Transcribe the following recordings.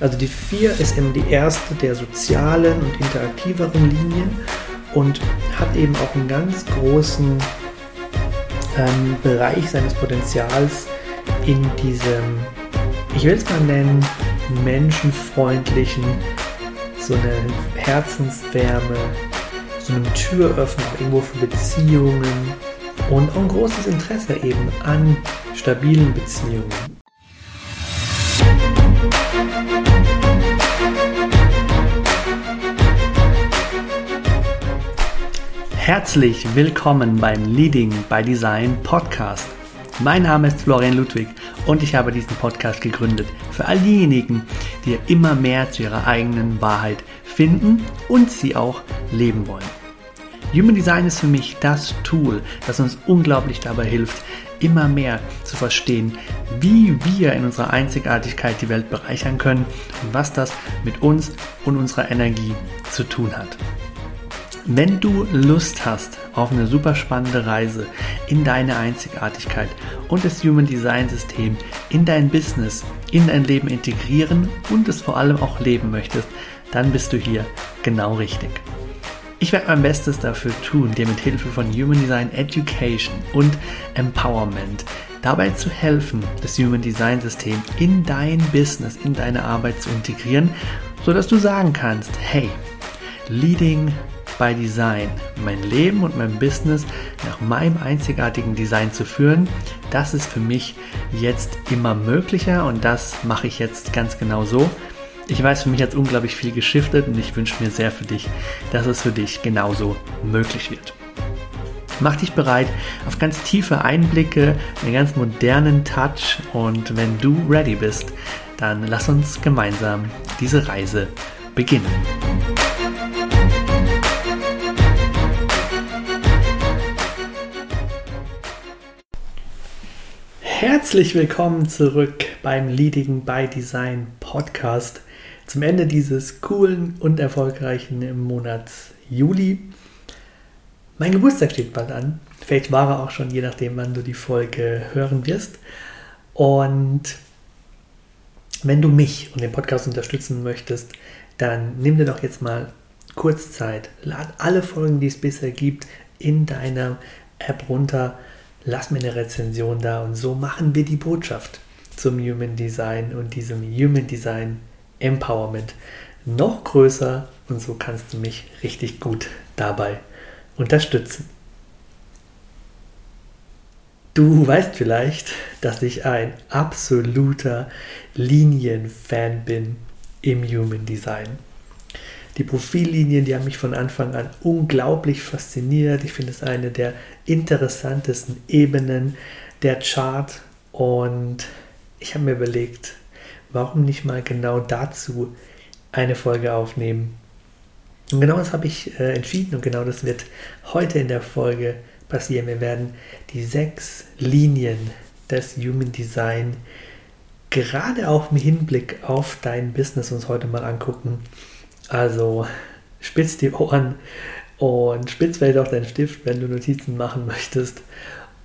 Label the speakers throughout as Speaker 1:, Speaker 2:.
Speaker 1: Also die 4 ist eben die erste der sozialen und interaktiveren Linien und hat eben auch einen ganz großen ähm, Bereich seines Potenzials in diesem, ich will es mal nennen, menschenfreundlichen, so eine Herzenswärme, so eine Türöffner irgendwo für Beziehungen und auch ein großes Interesse eben an stabilen Beziehungen. Herzlich willkommen beim Leading by Design Podcast. Mein Name ist Florian Ludwig und ich habe diesen Podcast gegründet für all diejenigen, die immer mehr zu ihrer eigenen Wahrheit finden und sie auch leben wollen. Human Design ist für mich das Tool, das uns unglaublich dabei hilft, immer mehr zu verstehen, wie wir in unserer Einzigartigkeit die Welt bereichern können und was das mit uns und unserer Energie zu tun hat. Wenn du Lust hast auf eine super spannende Reise in deine Einzigartigkeit und das Human Design System in dein Business, in dein Leben integrieren und es vor allem auch leben möchtest, dann bist du hier genau richtig. Ich werde mein Bestes dafür tun, dir mit Hilfe von Human Design Education und Empowerment dabei zu helfen, das Human Design System in dein Business, in deine Arbeit zu integrieren, sodass du sagen kannst, hey, Leading by Design, mein Leben und mein Business nach meinem einzigartigen Design zu führen, das ist für mich jetzt immer möglicher und das mache ich jetzt ganz genau so. Ich weiß, für mich hat es unglaublich viel geschiftet und ich wünsche mir sehr für dich, dass es für dich genauso möglich wird. Mach dich bereit auf ganz tiefe Einblicke, einen ganz modernen Touch und wenn du ready bist, dann lass uns gemeinsam diese Reise beginnen. Herzlich willkommen zurück beim Leading by Design Podcast zum Ende dieses coolen und erfolgreichen Monats Juli. Mein Geburtstag steht bald an. Vielleicht war er auch schon, je nachdem, wann du die Folge hören wirst. Und wenn du mich und den Podcast unterstützen möchtest, dann nimm dir doch jetzt mal kurz Zeit. Lad alle Folgen, die es bisher gibt, in deiner App runter lass mir eine Rezension da und so machen wir die Botschaft zum Human Design und diesem Human Design Empowerment noch größer und so kannst du mich richtig gut dabei unterstützen. Du weißt vielleicht, dass ich ein absoluter Linienfan bin im Human Design. Die Profillinien, die haben mich von Anfang an unglaublich fasziniert. Ich finde es eine der interessantesten Ebenen der Chart und ich habe mir überlegt, warum nicht mal genau dazu eine Folge aufnehmen. Und genau das habe ich äh, entschieden und genau das wird heute in der Folge passieren. Wir werden die sechs Linien des Human Design gerade auch im Hinblick auf dein Business uns heute mal angucken also spitz die Ohren und spitz vielleicht auch deinen Stift, wenn du Notizen machen möchtest.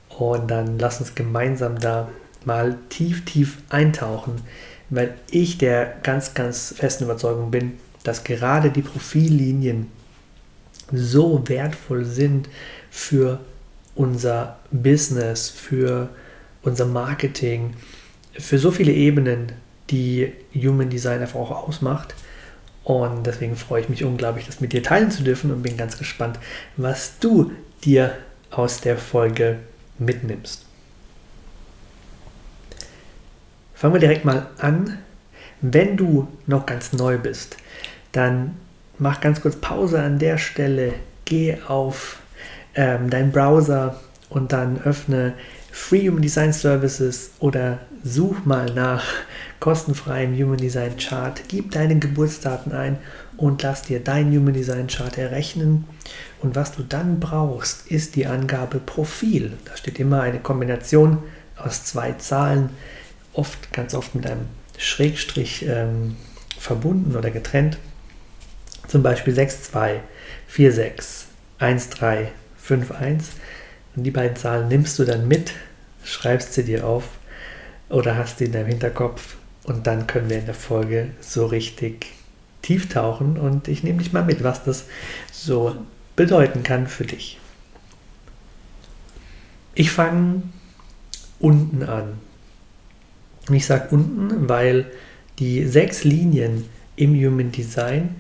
Speaker 1: Und dann lass uns gemeinsam da mal tief, tief eintauchen, weil ich der ganz, ganz festen Überzeugung bin, dass gerade die Profillinien so wertvoll sind für unser Business, für unser Marketing, für so viele Ebenen, die Human Design einfach auch ausmacht und deswegen freue ich mich unglaublich, das mit dir teilen zu dürfen und bin ganz gespannt, was du dir aus der Folge mitnimmst. Fangen wir direkt mal an. Wenn du noch ganz neu bist, dann mach ganz kurz Pause an der Stelle, geh auf ähm, deinen Browser und dann öffne Free Human Design Services oder such mal nach kostenfreiem Human Design Chart. Gib deine Geburtsdaten ein und lass dir dein Human Design Chart errechnen. Und was du dann brauchst, ist die Angabe Profil. Da steht immer eine Kombination aus zwei Zahlen, oft, ganz oft mit einem Schrägstrich ähm, verbunden oder getrennt. Zum Beispiel 62461351. Und die beiden Zahlen nimmst du dann mit, schreibst sie dir auf oder hast sie in deinem Hinterkopf Und dann können wir in der Folge so richtig tief tauchen und ich nehme dich mal mit, was das so bedeuten kann für dich. Ich fange unten an. Und ich sage unten, weil die sechs Linien im Human Design,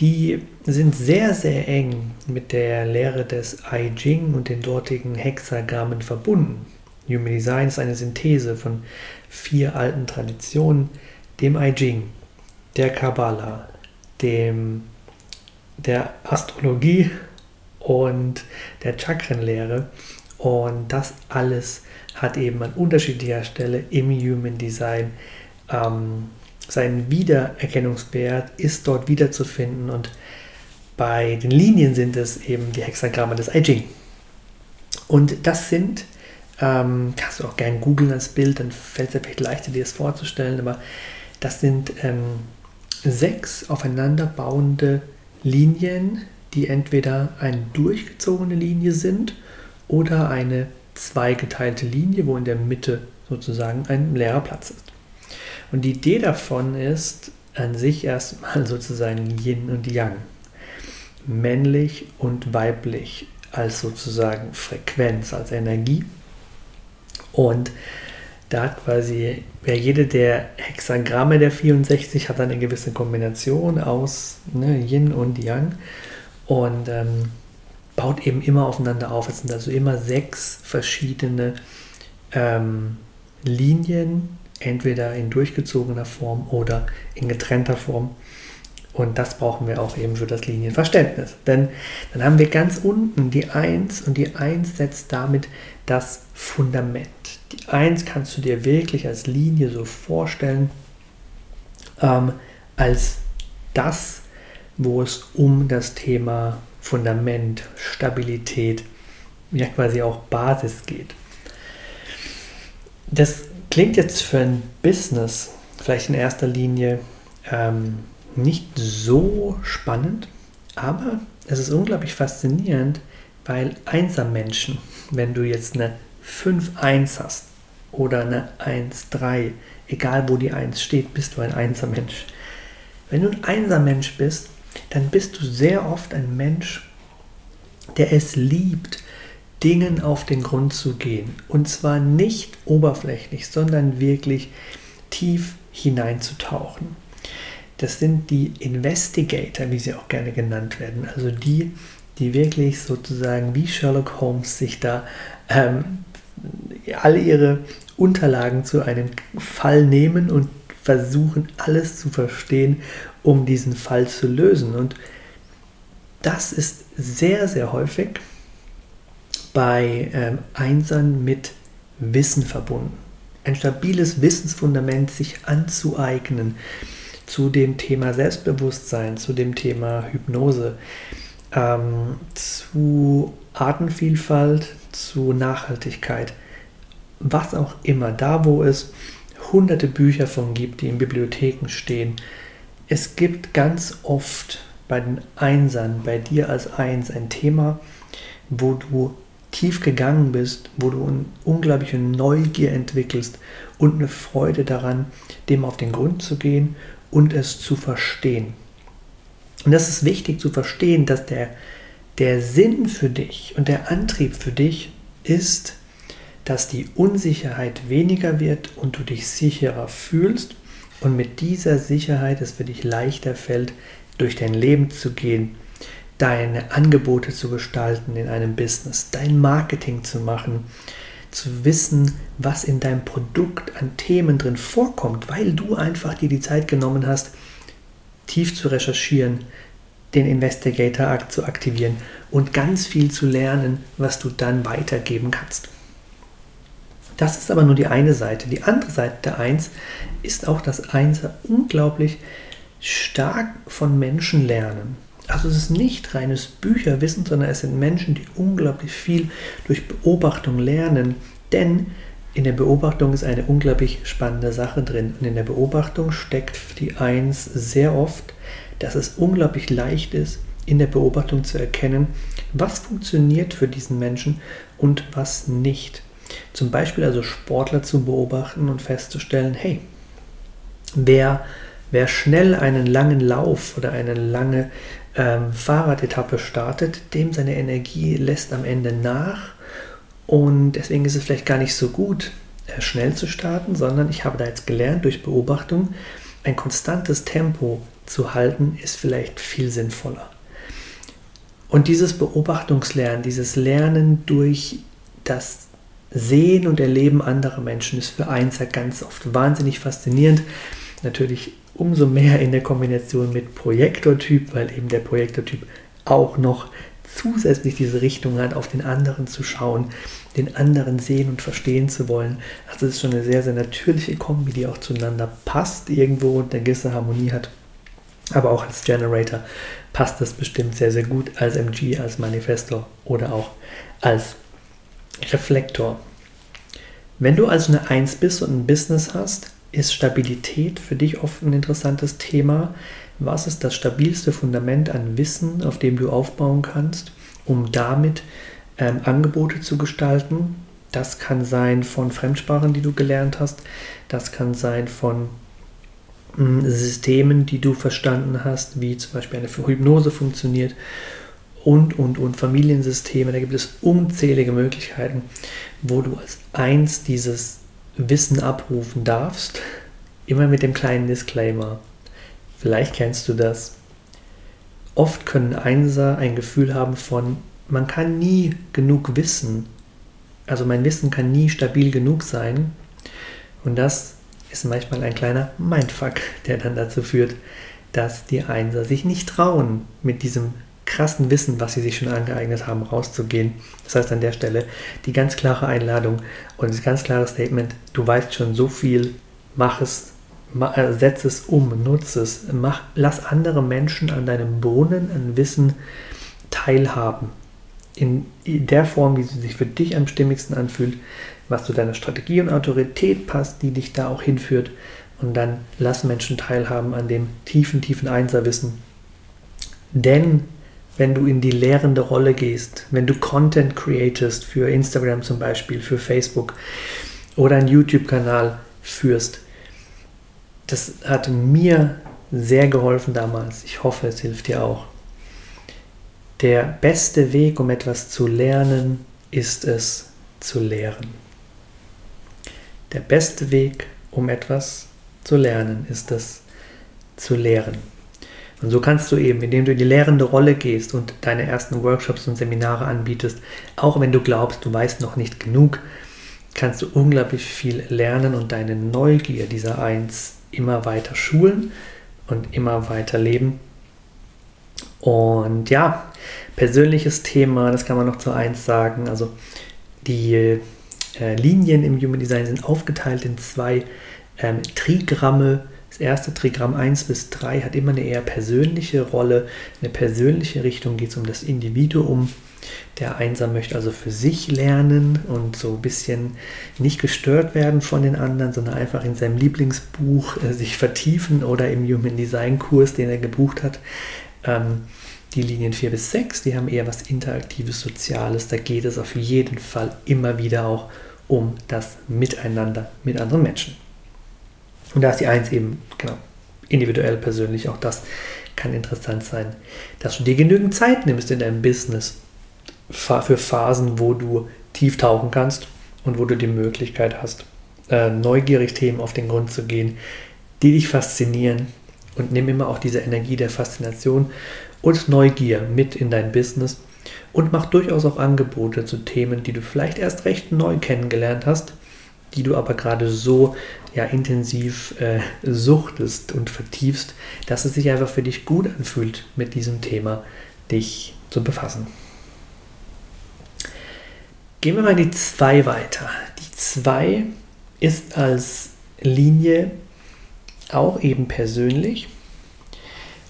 Speaker 1: die sind sehr, sehr eng mit der Lehre des I Ching und den dortigen Hexagrammen verbunden. Human Design ist eine Synthese von vier alten Traditionen, dem I Ching, der Kabbalah, dem, der Astrologie und der Chakrenlehre. Und das alles hat eben an unterschiedlicher Stelle im Human Design ähm, seinen Wiedererkennungswert, ist dort wiederzufinden und bei den Linien sind es eben die Hexagramme des I Ching. Und das sind, ähm, kannst du auch gerne googeln als Bild, dann fällt es vielleicht leichter, dir das vorzustellen, aber das sind ähm, sechs aufeinanderbauende Linien, die entweder eine durchgezogene Linie sind oder eine zweigeteilte Linie, wo in der Mitte sozusagen ein leerer Platz ist. Und die Idee davon ist an sich erstmal sozusagen Yin und Yang, männlich und weiblich als sozusagen Frequenz, als Energie. Und da hat quasi, ja, jede der Hexagramme der 64 hat eine gewisse Kombination aus ne, Yin und Yang und ähm, baut eben immer aufeinander auf. Es sind also immer sechs verschiedene ähm, Linien, entweder in durchgezogener Form oder in getrennter Form. Und das brauchen wir auch eben für das Linienverständnis. Denn dann haben wir ganz unten die 1 und die 1 setzt damit das Fundament. Die 1 kannst du dir wirklich als Linie so vorstellen, ähm, als das, wo es um das Thema Fundament, Stabilität, ja quasi auch Basis geht. Das klingt jetzt für ein Business vielleicht in erster Linie ähm, nicht so spannend, aber es ist unglaublich faszinierend, weil Einser-Menschen, wenn du jetzt eine 5-1 hast oder eine 1-3, egal wo die 1 steht, bist du ein Einser-Mensch. Wenn du ein Einser-Mensch bist, dann bist du sehr oft ein Mensch, der es liebt, Dingen auf den Grund zu gehen. Und zwar nicht oberflächlich, sondern wirklich tief hineinzutauchen. Das sind die Investigator, wie sie auch gerne genannt werden. Also die, die wirklich sozusagen wie Sherlock Holmes sich da ähm, alle ihre Unterlagen zu einem Fall nehmen und versuchen alles zu verstehen, um diesen Fall zu lösen. Und das ist sehr, sehr häufig bei ähm, Einsern mit Wissen verbunden. Ein stabiles Wissensfundament sich anzueignen zu dem Thema Selbstbewusstsein, zu dem Thema Hypnose, ähm, zu Artenvielfalt, zu Nachhaltigkeit, was auch immer, da wo es hunderte Bücher von gibt, die in Bibliotheken stehen. Es gibt ganz oft bei den Einsern, bei dir als Eins, ein Thema, wo du tief gegangen bist, wo du eine unglaubliche Neugier entwickelst und eine Freude daran, dem auf den Grund zu gehen und es zu verstehen. Und das ist wichtig zu verstehen, dass der, der Sinn für dich und der Antrieb für dich ist, dass die Unsicherheit weniger wird und du dich sicherer fühlst und mit dieser Sicherheit es für dich leichter fällt, durch dein Leben zu gehen deine Angebote zu gestalten in einem Business, dein Marketing zu machen, zu wissen, was in deinem Produkt an Themen drin vorkommt, weil du einfach dir die Zeit genommen hast, tief zu recherchieren, den Investigator zu aktivieren und ganz viel zu lernen, was du dann weitergeben kannst. Das ist aber nur die eine Seite. Die andere Seite der Eins ist auch, dass Einser unglaublich stark von Menschen lernen. Also es ist nicht reines Bücherwissen, sondern es sind Menschen, die unglaublich viel durch Beobachtung lernen. Denn in der Beobachtung ist eine unglaublich spannende Sache drin. Und in der Beobachtung steckt die Eins sehr oft, dass es unglaublich leicht ist, in der Beobachtung zu erkennen, was funktioniert für diesen Menschen und was nicht. Zum Beispiel also Sportler zu beobachten und festzustellen, hey, Wer, wer schnell einen langen Lauf oder eine lange ähm, Fahrradetappe startet, dem seine Energie lässt am Ende nach. Und deswegen ist es vielleicht gar nicht so gut, äh, schnell zu starten, sondern ich habe da jetzt gelernt durch Beobachtung, ein konstantes Tempo zu halten, ist vielleicht viel sinnvoller. Und dieses Beobachtungslernen, dieses Lernen durch das Sehen und Erleben anderer Menschen ist für Einser ganz oft wahnsinnig faszinierend. Natürlich umso mehr in der Kombination mit Projektortyp, weil eben der Projektortyp auch noch zusätzlich diese Richtung hat, auf den anderen zu schauen, den anderen sehen und verstehen zu wollen. Also es ist schon eine sehr, sehr natürliche Kombi, die auch zueinander passt irgendwo und eine gewisse Harmonie hat. Aber auch als Generator passt das bestimmt sehr, sehr gut als MG, als Manifestor oder auch als Reflektor. Wenn du also eine 1 bist und ein Business hast, ist Stabilität für dich oft ein interessantes Thema. Was ist das stabilste Fundament an Wissen, auf dem du aufbauen kannst, um damit ähm, Angebote zu gestalten? Das kann sein von Fremdsprachen, die du gelernt hast. Das kann sein von hm, Systemen, die du verstanden hast, wie zum Beispiel eine Hypnose funktioniert und, und, und Familiensysteme. Da gibt es unzählige Möglichkeiten, wo du als eins dieses Wissen abrufen darfst. Immer mit dem kleinen Disclaimer. Vielleicht kennst du das. Oft können Einser ein Gefühl haben von, man kann nie genug wissen. Also mein Wissen kann nie stabil genug sein. Und das ist manchmal ein kleiner Mindfuck, der dann dazu führt, dass die Einser sich nicht trauen, mit diesem krassen Wissen, was sie sich schon angeeignet haben, rauszugehen. Das heißt an der Stelle die ganz klare Einladung und das ganz klare Statement, du weißt schon so viel, mach es, mach, äh, setz es um, nutze es, mach, lass andere Menschen an deinem Bohnen, an Wissen teilhaben. In der Form, wie sie sich für dich am stimmigsten anfühlt, was zu deiner Strategie und Autorität passt, die dich da auch hinführt. Und dann lass Menschen teilhaben an dem tiefen, tiefen Einserwissen. Denn wenn du in die lehrende Rolle gehst, wenn du Content createst für Instagram zum Beispiel, für Facebook oder einen YouTube-Kanal führst. Das hat mir sehr geholfen damals. Ich hoffe, es hilft dir auch. Der beste Weg, um etwas zu lernen, ist es zu lehren. Der beste Weg, um etwas zu lernen, ist es zu lehren. Und so kannst du eben, indem du in die lehrende Rolle gehst und deine ersten Workshops und Seminare anbietest, auch wenn du glaubst, du weißt noch nicht genug, kannst du unglaublich viel lernen und deine Neugier dieser Eins immer weiter schulen und immer weiter leben. Und ja, persönliches Thema, das kann man noch zu Eins sagen. Also die äh, Linien im Human Design sind aufgeteilt in zwei ähm, Trigramme das erste Trigramm 1 bis 3 hat immer eine eher persönliche Rolle, eine persönliche Richtung, geht es um das Individuum. Der Einser möchte also für sich lernen und so ein bisschen nicht gestört werden von den anderen, sondern einfach in seinem Lieblingsbuch äh, sich vertiefen oder im Human Design Kurs, den er gebucht hat. Ähm, die Linien 4 bis 6, die haben eher was Interaktives, Soziales. Da geht es auf jeden Fall immer wieder auch um das Miteinander mit anderen Menschen. Und da ist die 1 eben, genau, individuell, persönlich, auch das kann interessant sein, dass du dir genügend Zeit nimmst in deinem Business für Phasen, wo du tief tauchen kannst und wo du die Möglichkeit hast, äh, neugierig Themen auf den Grund zu gehen, die dich faszinieren. Und nimm immer auch diese Energie der Faszination und Neugier mit in dein Business. Und mach durchaus auch Angebote zu Themen, die du vielleicht erst recht neu kennengelernt hast die du aber gerade so ja, intensiv äh, suchtest und vertiefst, dass es sich einfach für dich gut anfühlt, mit diesem Thema dich zu befassen. Gehen wir mal in die 2 weiter. Die 2 ist als Linie auch eben persönlich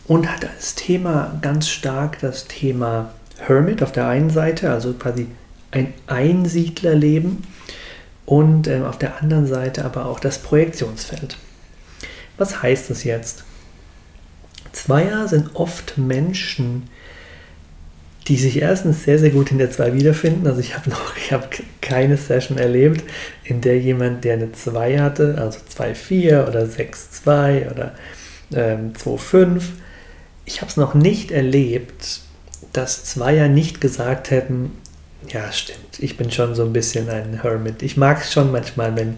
Speaker 1: und hat als Thema ganz stark das Thema Hermit auf der einen Seite, also quasi ein Einsiedlerleben und äh, auf der anderen Seite aber auch das Projektionsfeld. Was heißt das jetzt? Zweier sind oft Menschen, die sich erstens sehr, sehr gut in der 2 wiederfinden. Also ich habe noch, ich habe keine Session erlebt, in der jemand, der eine 2 hatte, also 2,4 oder 6,2 oder ähm, 2,5, ich habe es noch nicht erlebt, dass Zweier nicht gesagt hätten, ja, stimmt. Ich bin schon so ein bisschen ein Hermit. Ich mag es schon manchmal, wenn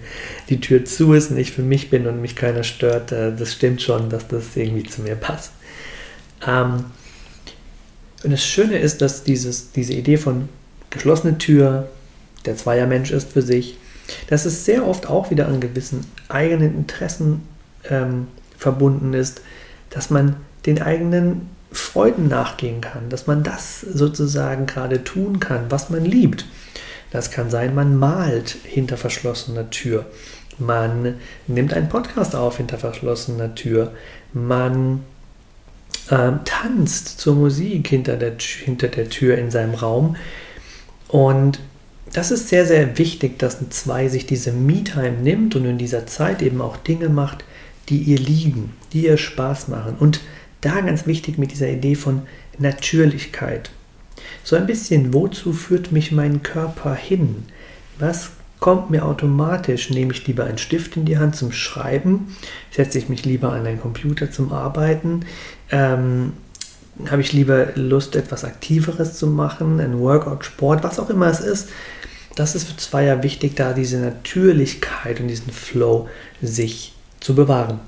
Speaker 1: die Tür zu ist und ich für mich bin und mich keiner stört. Äh, das stimmt schon, dass das irgendwie zu mir passt. Ähm, und das Schöne ist, dass dieses, diese Idee von geschlossene Tür, der Zweiermensch ist für sich, dass es sehr oft auch wieder an gewissen eigenen Interessen ähm, verbunden ist, dass man den eigenen Freuden nachgehen kann, dass man das sozusagen gerade tun kann, was man liebt. Das kann sein, man malt hinter verschlossener Tür, man nimmt einen Podcast auf hinter verschlossener Tür, man äh, tanzt zur Musik hinter der, hinter der Tür in seinem Raum. Und das ist sehr, sehr wichtig, dass ein Zwei sich diese Me-Time nimmt und in dieser Zeit eben auch Dinge macht, die ihr liegen, die ihr Spaß machen. Und da ganz wichtig mit dieser Idee von Natürlichkeit. So ein bisschen, wozu führt mich mein Körper hin? Was kommt mir automatisch? Nehme ich lieber einen Stift in die Hand zum Schreiben? Setze ich mich lieber an einen Computer zum Arbeiten? Ähm, Habe ich lieber Lust, etwas Aktiveres zu machen? Ein Workout, Sport, was auch immer es ist. Das ist für Zweier wichtig, da diese Natürlichkeit und diesen Flow sich zu bewahren.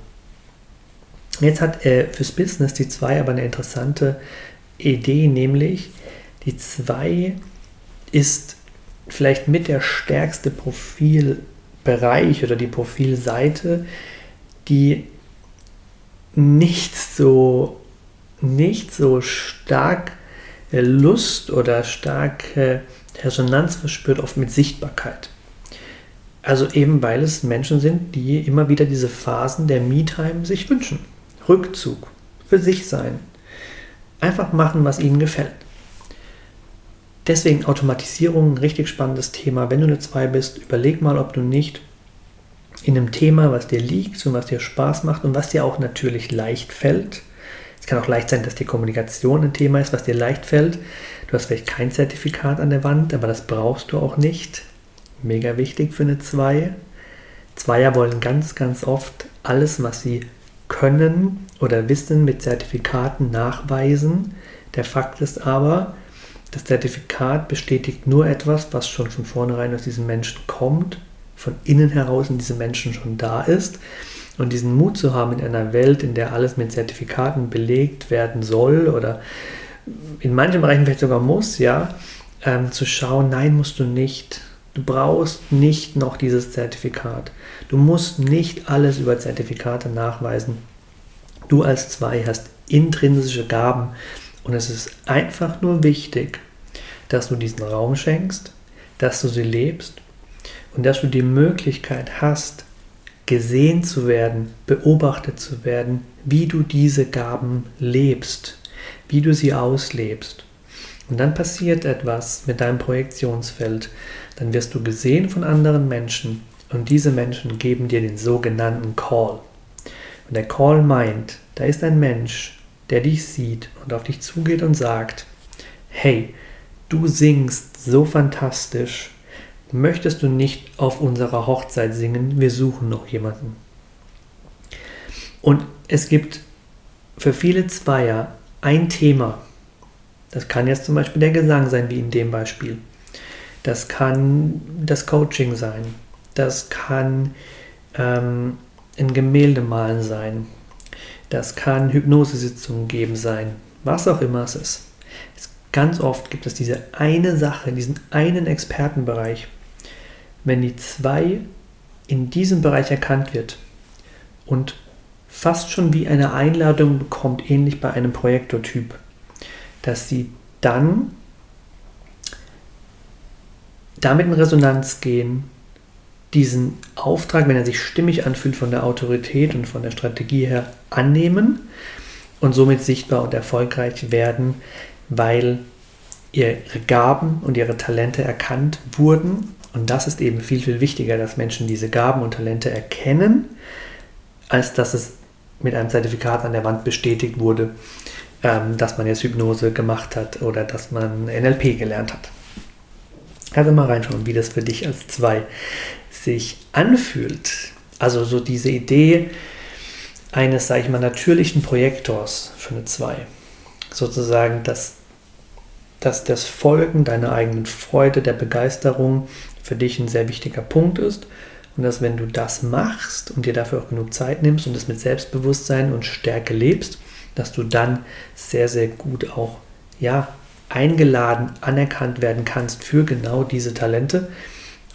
Speaker 1: Jetzt hat äh, fürs Business die 2 aber eine interessante Idee, nämlich die 2 ist vielleicht mit der stärkste Profilbereich oder die Profilseite, die nicht so, nicht so stark Lust oder starke Resonanz verspürt, oft mit Sichtbarkeit. Also eben weil es Menschen sind, die immer wieder diese Phasen der Me-Time sich wünschen. Rückzug, für sich sein. Einfach machen, was ihnen gefällt. Deswegen Automatisierung ein richtig spannendes Thema. Wenn du eine 2 bist, überleg mal, ob du nicht in einem Thema, was dir liegt und was dir Spaß macht und was dir auch natürlich leicht fällt. Es kann auch leicht sein, dass die Kommunikation ein Thema ist, was dir leicht fällt. Du hast vielleicht kein Zertifikat an der Wand, aber das brauchst du auch nicht. Mega wichtig für eine 2. Zweier wollen ganz, ganz oft alles, was sie können oder wissen mit Zertifikaten nachweisen. Der Fakt ist aber, das Zertifikat bestätigt nur etwas, was schon von vornherein aus diesem Menschen kommt, von innen heraus in diesem Menschen schon da ist. Und diesen Mut zu haben in einer Welt, in der alles mit Zertifikaten belegt werden soll oder in manchen Bereichen vielleicht sogar muss, ja, ähm, zu schauen, nein, musst du nicht. Du brauchst nicht noch dieses Zertifikat. Du musst nicht alles über Zertifikate nachweisen. Du als zwei hast intrinsische Gaben und es ist einfach nur wichtig, dass du diesen Raum schenkst, dass du sie lebst und dass du die Möglichkeit hast, gesehen zu werden, beobachtet zu werden, wie du diese Gaben lebst, wie du sie auslebst. Und dann passiert etwas mit deinem Projektionsfeld. Dann wirst du gesehen von anderen Menschen und diese Menschen geben dir den sogenannten Call. Und der Call meint, da ist ein Mensch, der dich sieht und auf dich zugeht und sagt, hey, du singst so fantastisch, möchtest du nicht auf unserer Hochzeit singen, wir suchen noch jemanden. Und es gibt für viele Zweier ein Thema. Das kann jetzt zum Beispiel der Gesang sein, wie in dem Beispiel. Das kann das Coaching sein. Das kann ähm, ein Gemäldemalen sein. Das kann Hypnosesitzungen geben sein, was auch immer es ist. Es, ganz oft gibt es diese eine Sache, diesen einen Expertenbereich. Wenn die zwei in diesem Bereich erkannt wird und fast schon wie eine Einladung bekommt, ähnlich bei einem Projektortyp, dass sie dann damit in Resonanz gehen diesen Auftrag, wenn er sich stimmig anfühlt von der Autorität und von der Strategie her, annehmen und somit sichtbar und erfolgreich werden, weil ihre Gaben und ihre Talente erkannt wurden. Und das ist eben viel, viel wichtiger, dass Menschen diese Gaben und Talente erkennen, als dass es mit einem Zertifikat an der Wand bestätigt wurde, ähm, dass man jetzt Hypnose gemacht hat oder dass man NLP gelernt hat. Also mal reinschauen, wie das für dich als zwei sich anfühlt. Also so diese Idee eines, sage ich mal, natürlichen Projektors für eine 2. Sozusagen, dass, dass das Folgen deiner eigenen Freude, der Begeisterung für dich ein sehr wichtiger Punkt ist. Und dass wenn du das machst und dir dafür auch genug Zeit nimmst und es mit Selbstbewusstsein und Stärke lebst, dass du dann sehr, sehr gut auch ja, eingeladen, anerkannt werden kannst für genau diese Talente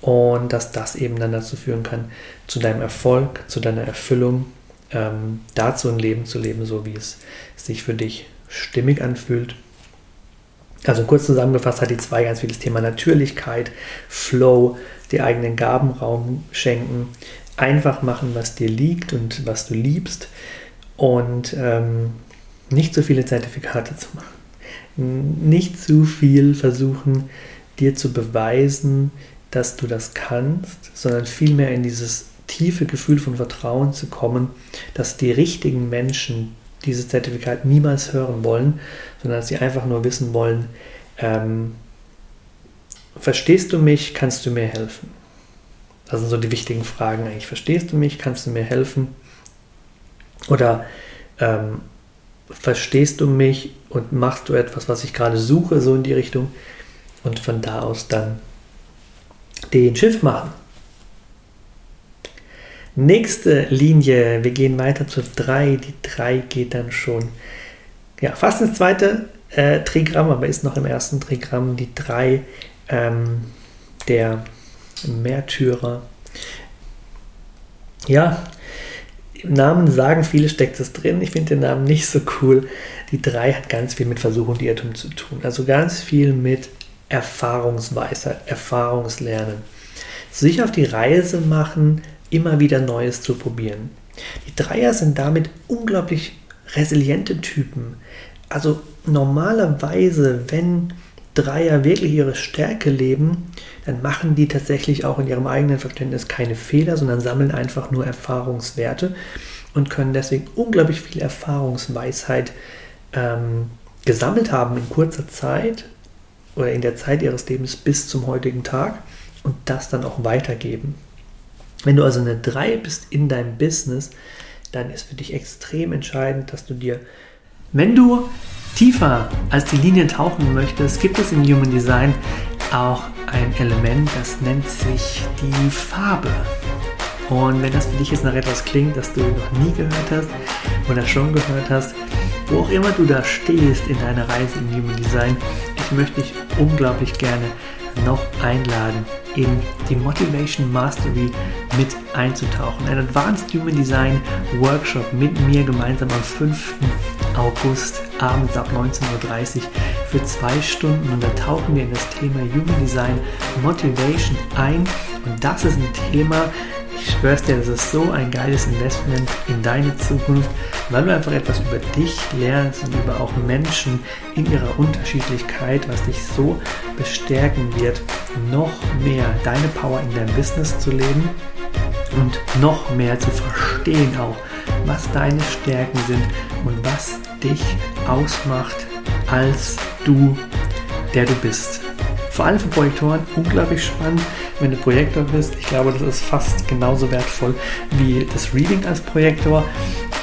Speaker 1: und dass das eben dann dazu führen kann, zu deinem Erfolg, zu deiner Erfüllung, ähm, dazu ein Leben zu leben, so wie es sich für dich stimmig anfühlt. Also kurz zusammengefasst hat die zwei ganz vieles Thema Natürlichkeit, Flow, die eigenen Gaben Raum schenken, einfach machen, was dir liegt und was du liebst und ähm, nicht so viele Zertifikate zu machen nicht zu viel versuchen, dir zu beweisen, dass du das kannst, sondern vielmehr in dieses tiefe Gefühl von Vertrauen zu kommen, dass die richtigen Menschen dieses Zertifikat niemals hören wollen, sondern dass sie einfach nur wissen wollen, ähm, verstehst du mich, kannst du mir helfen? Das sind so die wichtigen Fragen eigentlich. Verstehst du mich, kannst du mir helfen? Oder ähm, verstehst du mich und machst du etwas, was ich gerade suche, so in die Richtung. Und von da aus dann den Schiff machen. Nächste Linie, wir gehen weiter zur 3. Die 3 geht dann schon ja, fast ins zweite äh, Trigramm, aber ist noch im ersten Trigramm. Die 3 ähm, der Märtyrer. Ja, im Namen sagen viele steckt es drin. Ich finde den Namen nicht so cool. Die 3 hat ganz viel mit Versuch und Irrtum zu tun. Also ganz viel mit Erfahrungsweisheit, Erfahrungslernen. Sich auf die Reise machen, immer wieder Neues zu probieren. Die Dreier sind damit unglaublich resiliente Typen. Also normalerweise, wenn Dreier wirklich ihre Stärke leben, dann machen die tatsächlich auch in ihrem eigenen Verständnis keine Fehler, sondern sammeln einfach nur Erfahrungswerte und können deswegen unglaublich viel Erfahrungsweisheit ähm, gesammelt haben in kurzer Zeit oder in der Zeit ihres Lebens bis zum heutigen Tag und das dann auch weitergeben. Wenn du also eine 3 bist in deinem Business, dann ist für dich extrem entscheidend, dass du dir, wenn du tiefer als die Linien tauchen möchtest, gibt es im Human Design auch ein Element, das nennt sich die Farbe. Und wenn das für dich jetzt nach etwas klingt, das du noch nie gehört hast oder schon gehört hast, wo auch immer du da stehst in deiner Reise im Human Design, ich möchte dich unglaublich gerne noch einladen, in die Motivation Mastery mit einzutauchen. Ein Advanced Human Design Workshop mit mir gemeinsam am 5. August abends ab 19.30 Uhr für zwei Stunden und da tauchen wir in das Thema Human Design Motivation ein und das ist ein Thema, ich schwör's dir, das ist so ein geiles Investment in deine Zukunft, weil du einfach etwas über dich lernst und über auch Menschen in ihrer Unterschiedlichkeit, was dich so bestärken wird, noch mehr deine Power in deinem Business zu leben und noch mehr zu verstehen auch, was deine Stärken sind und was dich ausmacht als du, der du bist. Vor allem für Projektoren unglaublich spannend, wenn du Projektor bist. Ich glaube, das ist fast genauso wertvoll wie das Reading als Projektor.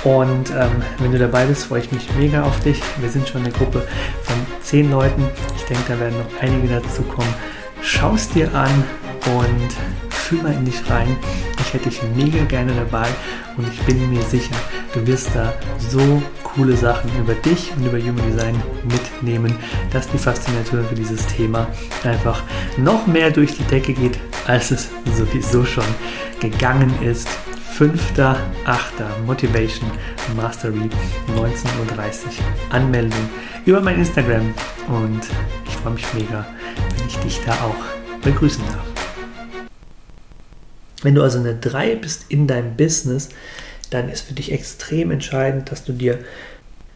Speaker 1: Und ähm, wenn du dabei bist, freue ich mich mega auf dich. Wir sind schon eine Gruppe von zehn Leuten. Ich denke, da werden noch einige dazu kommen. Schau es dir an und fühl mal in dich rein. Ich hätte dich mega gerne dabei und ich bin mir sicher, du wirst da so coole Sachen über dich und über Human Design mitnehmen, dass die Faszination für dieses Thema einfach noch mehr durch die Decke geht, als es sowieso schon gegangen ist. 5.8. Motivation Mastery 19.30 Uhr Anmeldung über mein Instagram und ich freue mich mega, ich dich da auch begrüßen darf. Wenn du also eine 3 bist in deinem Business, dann ist für dich extrem entscheidend, dass du dir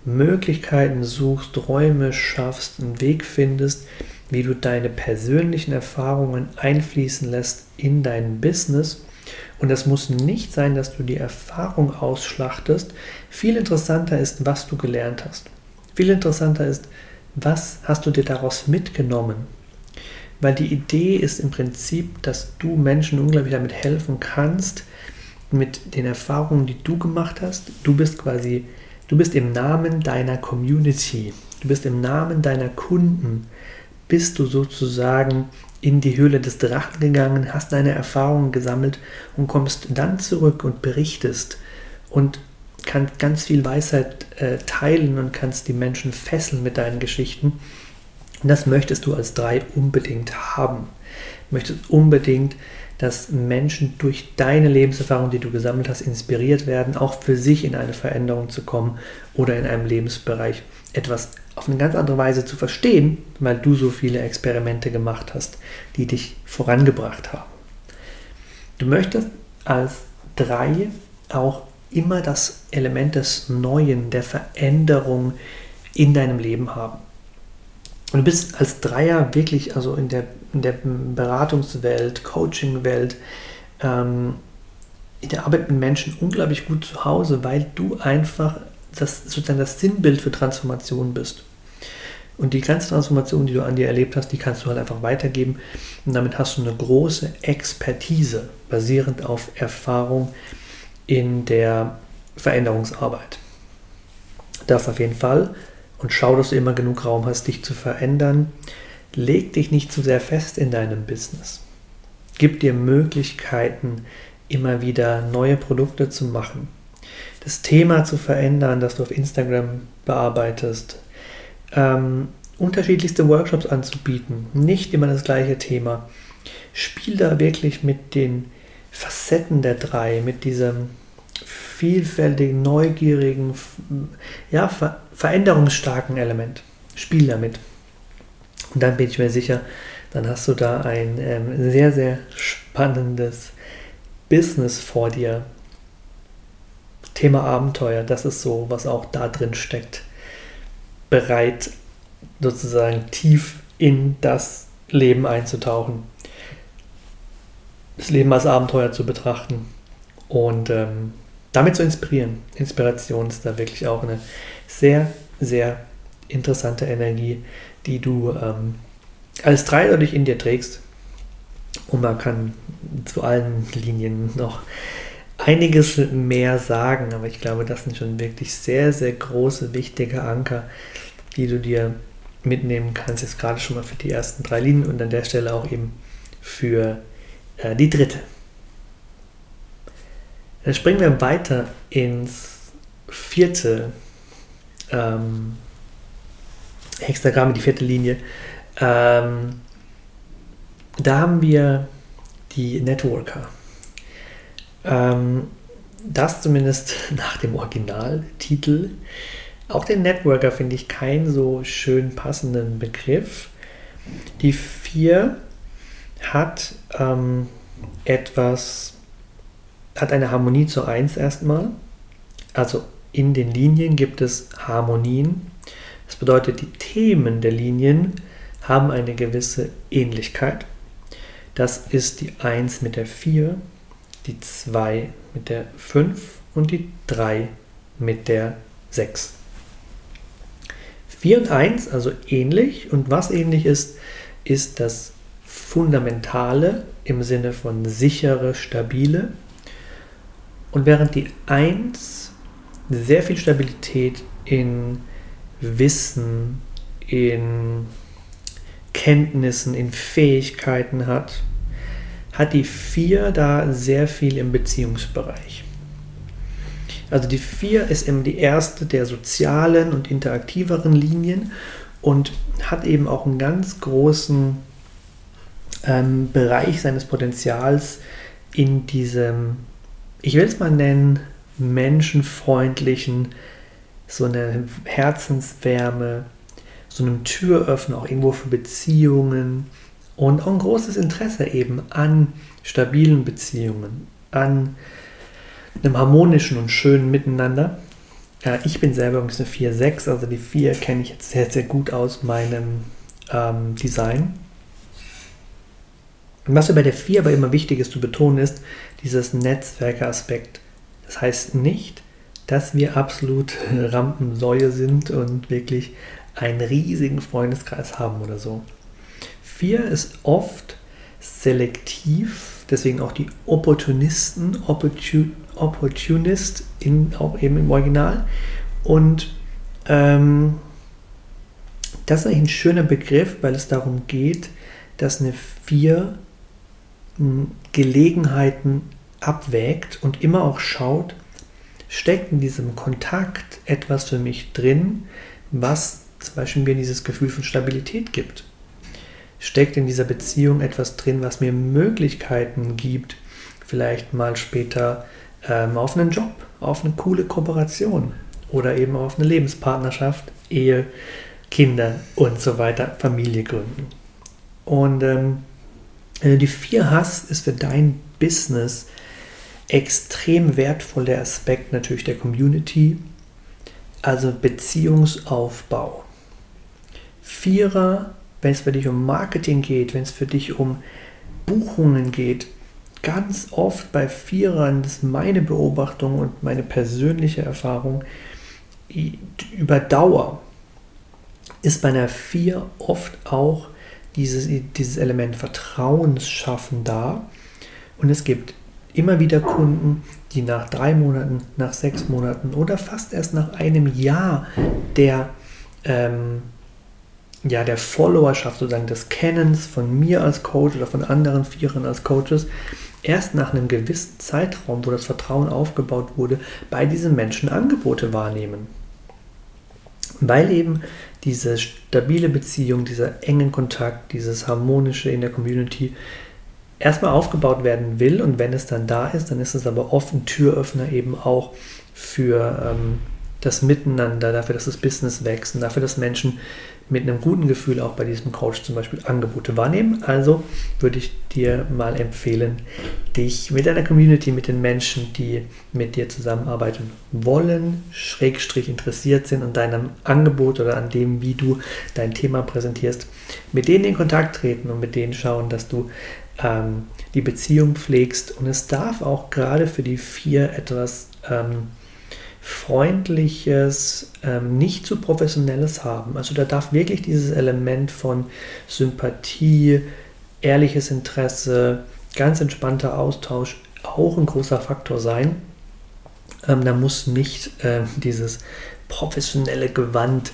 Speaker 1: Möglichkeiten suchst, Räume schaffst, einen Weg findest, wie du deine persönlichen Erfahrungen einfließen lässt in dein Business. Und das muss nicht sein, dass du die Erfahrung ausschlachtest. Viel interessanter ist, was du gelernt hast. Viel interessanter ist, was hast du dir daraus mitgenommen? Weil die Idee ist im Prinzip, dass du Menschen unglaublich damit helfen kannst, mit den Erfahrungen, die du gemacht hast. Du bist quasi, du bist im Namen deiner Community, du bist im Namen deiner Kunden, bist du sozusagen in die Höhle des Drachen gegangen, hast deine Erfahrungen gesammelt und kommst dann zurück und berichtest und kannst ganz viel Weisheit äh, teilen und kannst die Menschen fesseln mit deinen Geschichten. Und das möchtest du als drei unbedingt haben. Du möchtest unbedingt, dass Menschen durch deine Lebenserfahrung, die du gesammelt hast, inspiriert werden, auch für sich in eine Veränderung zu kommen oder in einem Lebensbereich etwas auf eine ganz andere Weise zu verstehen, weil du so viele Experimente gemacht hast, die dich vorangebracht haben. Du möchtest als drei auch immer das Element des Neuen, der Veränderung in deinem Leben haben. Und du bist als Dreier wirklich, also in der, in der Beratungswelt, Coachingwelt, ähm, in der Arbeit mit Menschen unglaublich gut zu Hause, weil du einfach das, sozusagen das Sinnbild für Transformation bist. Und die ganze Transformation, die du an dir erlebt hast, die kannst du halt einfach weitergeben. Und damit hast du eine große Expertise basierend auf Erfahrung in der Veränderungsarbeit. Das auf jeden Fall. Und schau, dass du immer genug Raum hast, dich zu verändern. Leg dich nicht zu sehr fest in deinem Business. Gib dir Möglichkeiten, immer wieder neue Produkte zu machen das Thema zu verändern, das du auf Instagram bearbeitest, ähm, unterschiedlichste Workshops anzubieten, nicht immer das gleiche Thema. Spiel da wirklich mit den Facetten der drei, mit diesem vielfältigen, neugierigen, ja, ver veränderungsstarken Element. Spiel damit. Und dann bin ich mir sicher, dann hast du da ein ähm, sehr, sehr spannendes Business vor dir, Thema Abenteuer, das ist so, was auch da drin steckt. Bereit, sozusagen tief in das Leben einzutauchen. Das Leben als Abenteuer zu betrachten und ähm, damit zu inspirieren. Inspiration ist da wirklich auch eine sehr, sehr interessante Energie, die du ähm, als dreideutig in dir trägst. Und man kann zu allen Linien noch einiges mehr sagen, aber ich glaube, das sind schon wirklich sehr, sehr große, wichtige Anker, die du dir mitnehmen kannst, jetzt gerade schon mal für die ersten drei Linien und an der Stelle auch eben für äh, die dritte. Dann springen wir weiter ins vierte ähm, Hexagramm, die vierte Linie. Ähm, da haben wir die Networker. Ähm, das zumindest nach dem Originaltitel. Auch den Networker finde ich keinen so schön passenden Begriff. Die 4 hat ähm, etwas, hat eine Harmonie zu 1 erstmal. Also in den Linien gibt es Harmonien. Das bedeutet, die Themen der Linien haben eine gewisse Ähnlichkeit. Das ist die 1 mit der 4 die 2 mit der 5 und die 3 mit der 6. 4 und 1, also ähnlich. Und was ähnlich ist, ist das Fundamentale im Sinne von sichere, stabile. Und während die 1 sehr viel Stabilität in Wissen, in Kenntnissen, in Fähigkeiten hat, hat die 4 da sehr viel im Beziehungsbereich. Also die 4 ist eben die erste der sozialen und interaktiveren Linien und hat eben auch einen ganz großen ähm, Bereich seines Potenzials in diesem, ich will es mal nennen, menschenfreundlichen, so eine Herzenswärme, so einem Türöffner auch irgendwo für Beziehungen, und auch ein großes Interesse eben an stabilen Beziehungen, an einem harmonischen und schönen Miteinander. ich bin selber übrigens eine 4-6, also die 4 kenne ich jetzt sehr, sehr gut aus meinem ähm, Design. Und was bei der 4 aber immer wichtig ist zu betonen, ist dieses Netzwerker-Aspekt. Das heißt nicht, dass wir absolut Rampensäue sind und wirklich einen riesigen Freundeskreis haben oder so. Vier ist oft selektiv, deswegen auch die Opportunisten, Opportun, Opportunist in, auch eben im Original. Und ähm, das ist eigentlich ein schöner Begriff, weil es darum geht, dass eine Vier hm, Gelegenheiten abwägt und immer auch schaut, steckt in diesem Kontakt etwas für mich drin, was zum Beispiel mir dieses Gefühl von Stabilität gibt. Steckt in dieser Beziehung etwas drin, was mir Möglichkeiten gibt, vielleicht mal später ähm, auf einen Job, auf eine coole Kooperation oder eben auf eine Lebenspartnerschaft, Ehe, Kinder und so weiter, Familie gründen. Und ähm, du die vier hast, ist für dein Business extrem wertvoll der Aspekt natürlich der Community, also Beziehungsaufbau. Vierer, wenn es für dich um Marketing geht, wenn es für dich um Buchungen geht, ganz oft bei Vierern, das ist meine Beobachtung und meine persönliche Erfahrung, über Dauer ist bei einer Vier oft auch dieses, dieses Element Vertrauensschaffen da. Und es gibt immer wieder Kunden, die nach drei Monaten, nach sechs Monaten oder fast erst nach einem Jahr der, ähm, ja, der Followerschaft, sozusagen des Kennens von mir als Coach oder von anderen Vierern als Coaches, erst nach einem gewissen Zeitraum, wo das Vertrauen aufgebaut wurde, bei diesen Menschen Angebote wahrnehmen. Weil eben diese stabile Beziehung, dieser engen Kontakt, dieses harmonische in der Community erstmal aufgebaut werden will und wenn es dann da ist, dann ist es aber oft ein Türöffner eben auch für ähm, das Miteinander, dafür, dass das Business wächst und dafür, dass Menschen mit einem guten Gefühl auch bei diesem Coach zum Beispiel Angebote wahrnehmen. Also würde ich dir mal empfehlen, dich mit deiner Community, mit den Menschen, die mit dir zusammenarbeiten wollen, schrägstrich interessiert sind an deinem Angebot oder an dem, wie du dein Thema präsentierst, mit denen in Kontakt treten und mit denen schauen, dass du ähm, die Beziehung pflegst. Und es darf auch gerade für die vier etwas ähm, Freundliches, ähm, nicht zu Professionelles haben. Also da darf wirklich dieses Element von Sympathie, ehrliches Interesse, ganz entspannter Austausch auch ein großer Faktor sein. Ähm, da muss nicht äh, dieses professionelle Gewand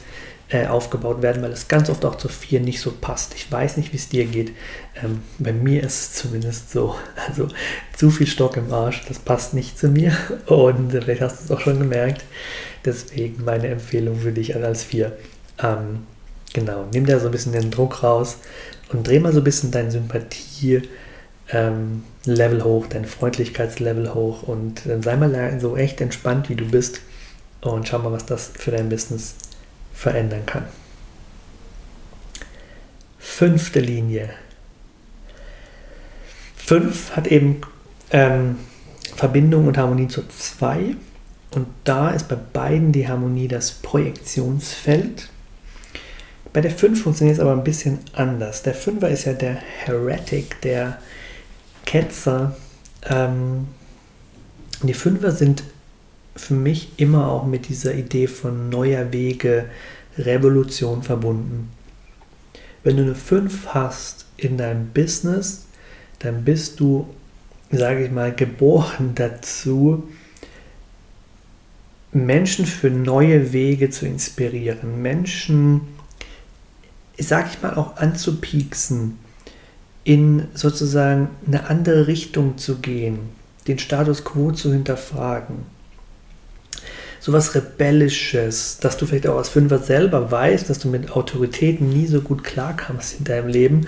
Speaker 1: äh, aufgebaut werden, weil es ganz oft auch zu vier nicht so passt. Ich weiß nicht, wie es dir geht. Ähm, bei mir ist es zumindest so. Also zu viel Stock im Arsch, das passt nicht zu mir. Und vielleicht hast du es auch schon gemerkt. Deswegen meine Empfehlung für dich als vier. Ähm, genau, nimm da so ein bisschen den Druck raus und dreh mal so ein bisschen dein Sympathie. Ähm, Level hoch, dein Freundlichkeitslevel hoch und dann sei mal so echt entspannt, wie du bist und schau mal, was das für dein Business verändern kann. Fünfte Linie. Fünf hat eben ähm, Verbindung und Harmonie zu zwei. Und da ist bei beiden die Harmonie das Projektionsfeld. Bei der 5 funktioniert es aber ein bisschen anders. Der Fünfer ist ja der Heretic, der Ketzer. Ähm, die Fünfer sind für mich immer auch mit dieser Idee von neuer Wege, Revolution verbunden. Wenn du eine 5 hast in deinem Business, dann bist du, sage ich mal, geboren dazu, Menschen für neue Wege zu inspirieren, Menschen, sage ich mal, auch anzupieksen, in sozusagen eine andere Richtung zu gehen, den Status quo zu hinterfragen sowas Rebellisches, dass du vielleicht auch als Fünfer selber weißt, dass du mit Autoritäten nie so gut klarkamst in deinem Leben.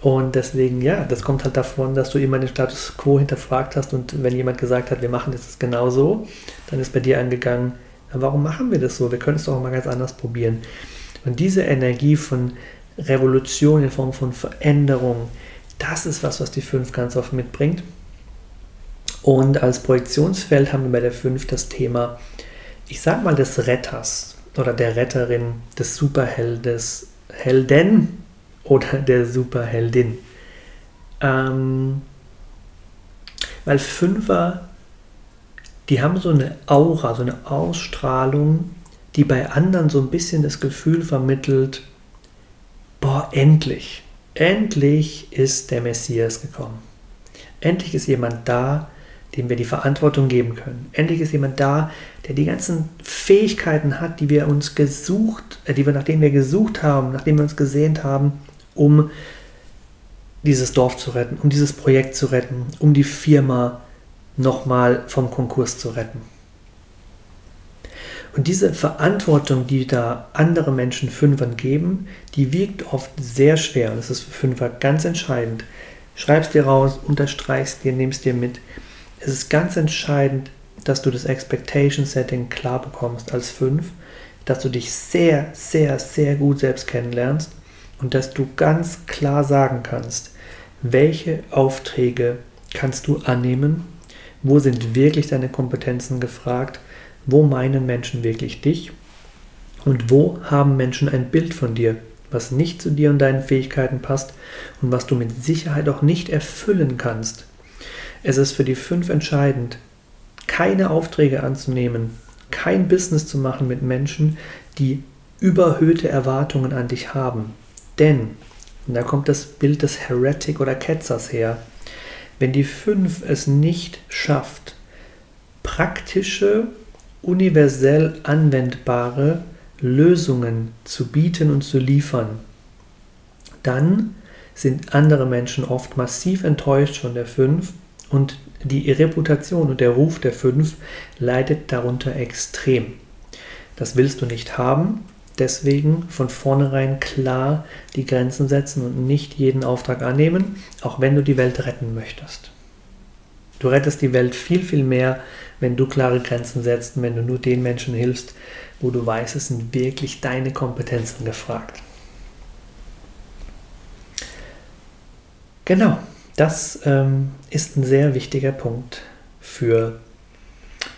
Speaker 1: Und deswegen, ja, das kommt halt davon, dass du immer den Status quo hinterfragt hast und wenn jemand gesagt hat, wir machen das genau so, dann ist bei dir angegangen, warum machen wir das so? Wir können es doch auch mal ganz anders probieren. Und diese Energie von Revolution in Form von Veränderung, das ist was, was die 5 ganz oft mitbringt. Und als Projektionsfeld haben wir bei der 5 das Thema ich sag mal, des Retters oder der Retterin, des Superheldes, Helden oder der Superheldin. Ähm, weil Fünfer, die haben so eine Aura, so eine Ausstrahlung, die bei anderen so ein bisschen das Gefühl vermittelt, boah, endlich, endlich ist der Messias gekommen. Endlich ist jemand da, dem wir die Verantwortung geben können. Endlich ist jemand da, der die ganzen Fähigkeiten hat, die wir uns gesucht, äh, die wir, nachdem wir gesucht haben, nachdem wir uns gesehnt haben, um dieses Dorf zu retten, um dieses Projekt zu retten, um die Firma nochmal vom Konkurs zu retten. Und diese Verantwortung, die da andere Menschen Fünfern geben, die wiegt oft sehr schwer. Und das ist für Fünfer ganz entscheidend. Schreibst dir raus, unterstreichst dir, nimmst dir mit. Es ist ganz entscheidend, dass du das Expectation Setting klar bekommst als Fünf, dass du dich sehr, sehr, sehr gut selbst kennenlernst und dass du ganz klar sagen kannst, welche Aufträge kannst du annehmen, wo sind wirklich deine Kompetenzen gefragt wo meinen Menschen wirklich dich? Und wo haben Menschen ein Bild von dir, was nicht zu dir und deinen Fähigkeiten passt und was du mit Sicherheit auch nicht erfüllen kannst? Es ist für die fünf entscheidend, keine Aufträge anzunehmen, kein Business zu machen mit Menschen, die überhöhte Erwartungen an dich haben. Denn, und da kommt das Bild des Heretic oder Ketzers her, wenn die fünf es nicht schafft, praktische universell anwendbare Lösungen zu bieten und zu liefern, dann sind andere Menschen oft massiv enttäuscht von der 5 und die Reputation und der Ruf der 5 leidet darunter extrem. Das willst du nicht haben, deswegen von vornherein klar die Grenzen setzen und nicht jeden Auftrag annehmen, auch wenn du die Welt retten möchtest. Du rettest die Welt viel, viel mehr, wenn du klare Grenzen setzt und wenn du nur den Menschen hilfst, wo du weißt, es sind wirklich deine Kompetenzen gefragt. Genau, das ähm, ist ein sehr wichtiger Punkt für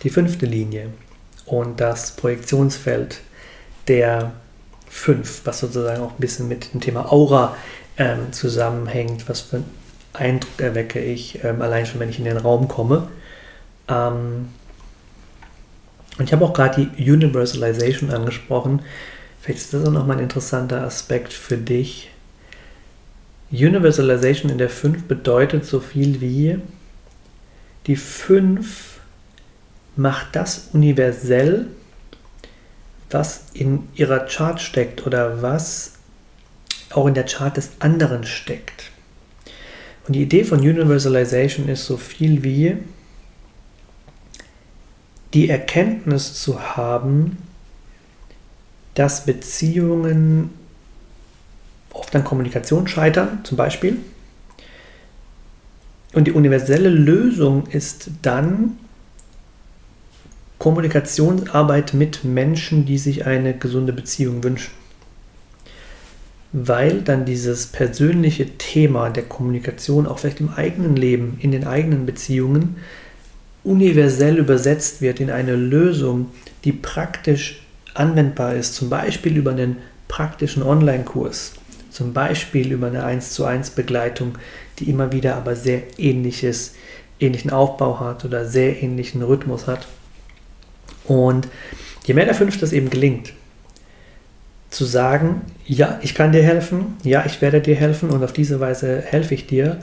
Speaker 1: die fünfte Linie und das Projektionsfeld der fünf, was sozusagen auch ein bisschen mit dem Thema Aura ähm, zusammenhängt, was für Eindruck erwecke ich, ähm, allein schon, wenn ich in den Raum komme. Ähm, und ich habe auch gerade die Universalization angesprochen. Vielleicht ist das auch nochmal ein interessanter Aspekt für dich. Universalization in der 5 bedeutet so viel wie die 5 macht das universell, was in ihrer Chart steckt oder was auch in der Chart des anderen steckt. Und die Idee von Universalization ist so viel wie die Erkenntnis zu haben, dass Beziehungen oft an Kommunikation scheitern, zum Beispiel. Und die universelle Lösung ist dann Kommunikationsarbeit mit Menschen, die sich eine gesunde Beziehung wünschen weil dann dieses persönliche Thema der Kommunikation auch vielleicht im eigenen Leben, in den eigenen Beziehungen universell übersetzt wird in eine Lösung, die praktisch anwendbar ist, zum Beispiel über einen praktischen Online-Kurs, zum Beispiel über eine 1 zu 1 Begleitung, die immer wieder aber sehr ähnliches, ähnlichen Aufbau hat oder sehr ähnlichen Rhythmus hat. Und je mehr der Fünf das eben gelingt, zu sagen, ja, ich kann dir helfen, ja, ich werde dir helfen und auf diese Weise helfe ich dir.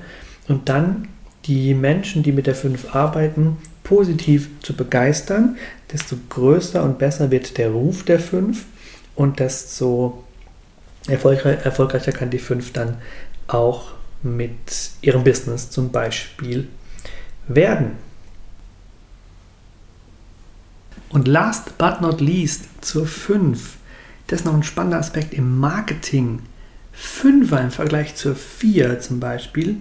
Speaker 1: Und dann die Menschen, die mit der 5 arbeiten, positiv zu begeistern, desto größer und besser wird der Ruf der 5 und desto erfolgreicher kann die 5 dann auch mit ihrem Business zum Beispiel werden. Und last but not least zur 5 das ist noch ein spannender Aspekt im Marketing. Fünfer im Vergleich zur vier zum Beispiel,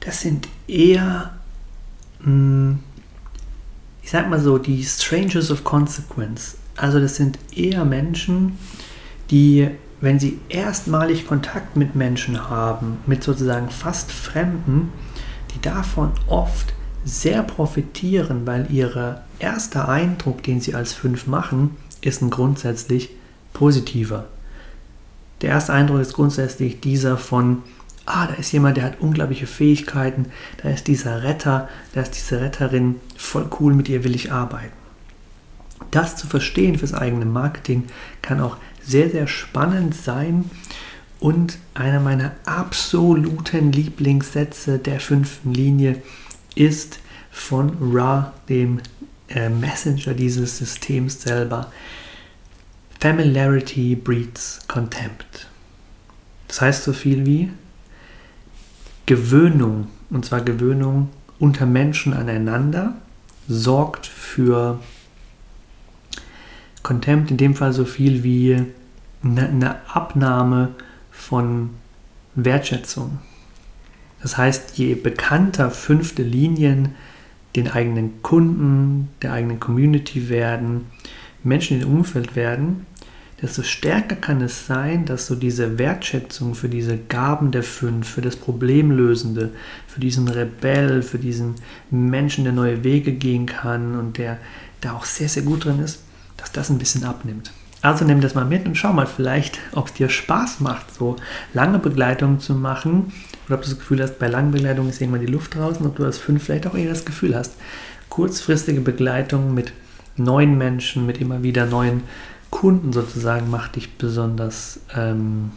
Speaker 1: das sind eher, hm, ich sag mal so, die Strangers of Consequence. Also das sind eher Menschen, die, wenn sie erstmalig Kontakt mit Menschen haben, mit sozusagen fast Fremden, die davon oft sehr profitieren, weil ihr erster Eindruck, den sie als fünf machen, ist ein grundsätzlich positiver. Der erste Eindruck ist grundsätzlich dieser von ah, da ist jemand, der hat unglaubliche Fähigkeiten, da ist dieser Retter, da ist diese Retterin, voll cool, mit ihr will ich arbeiten. Das zu verstehen fürs eigene Marketing kann auch sehr, sehr spannend sein und einer meiner absoluten Lieblingssätze der fünften Linie ist von Ra, dem äh, Messenger dieses Systems selber. Familiarity breeds contempt. Das heißt so viel wie Gewöhnung, und zwar Gewöhnung unter Menschen aneinander, sorgt für Contempt, in dem Fall so viel wie eine Abnahme von Wertschätzung. Das heißt, je bekannter fünfte Linien den eigenen Kunden, der eigenen Community werden, Menschen im Umfeld werden, desto stärker kann es sein, dass so diese Wertschätzung für diese Gaben der fünf, für das Problemlösende, für diesen Rebell, für diesen Menschen, der neue Wege gehen kann und der da auch sehr, sehr gut drin ist, dass das ein bisschen abnimmt. Also nimm das mal mit und schau mal vielleicht, ob es dir Spaß macht, so lange Begleitungen zu machen. Oder ob du das Gefühl hast, bei langen Begleitungen ist irgendwann die Luft draußen, ob du als fünf vielleicht auch eher das Gefühl hast. Kurzfristige Begleitung mit neuen Menschen, mit immer wieder neuen Kunden sozusagen, macht dich besonders ähm,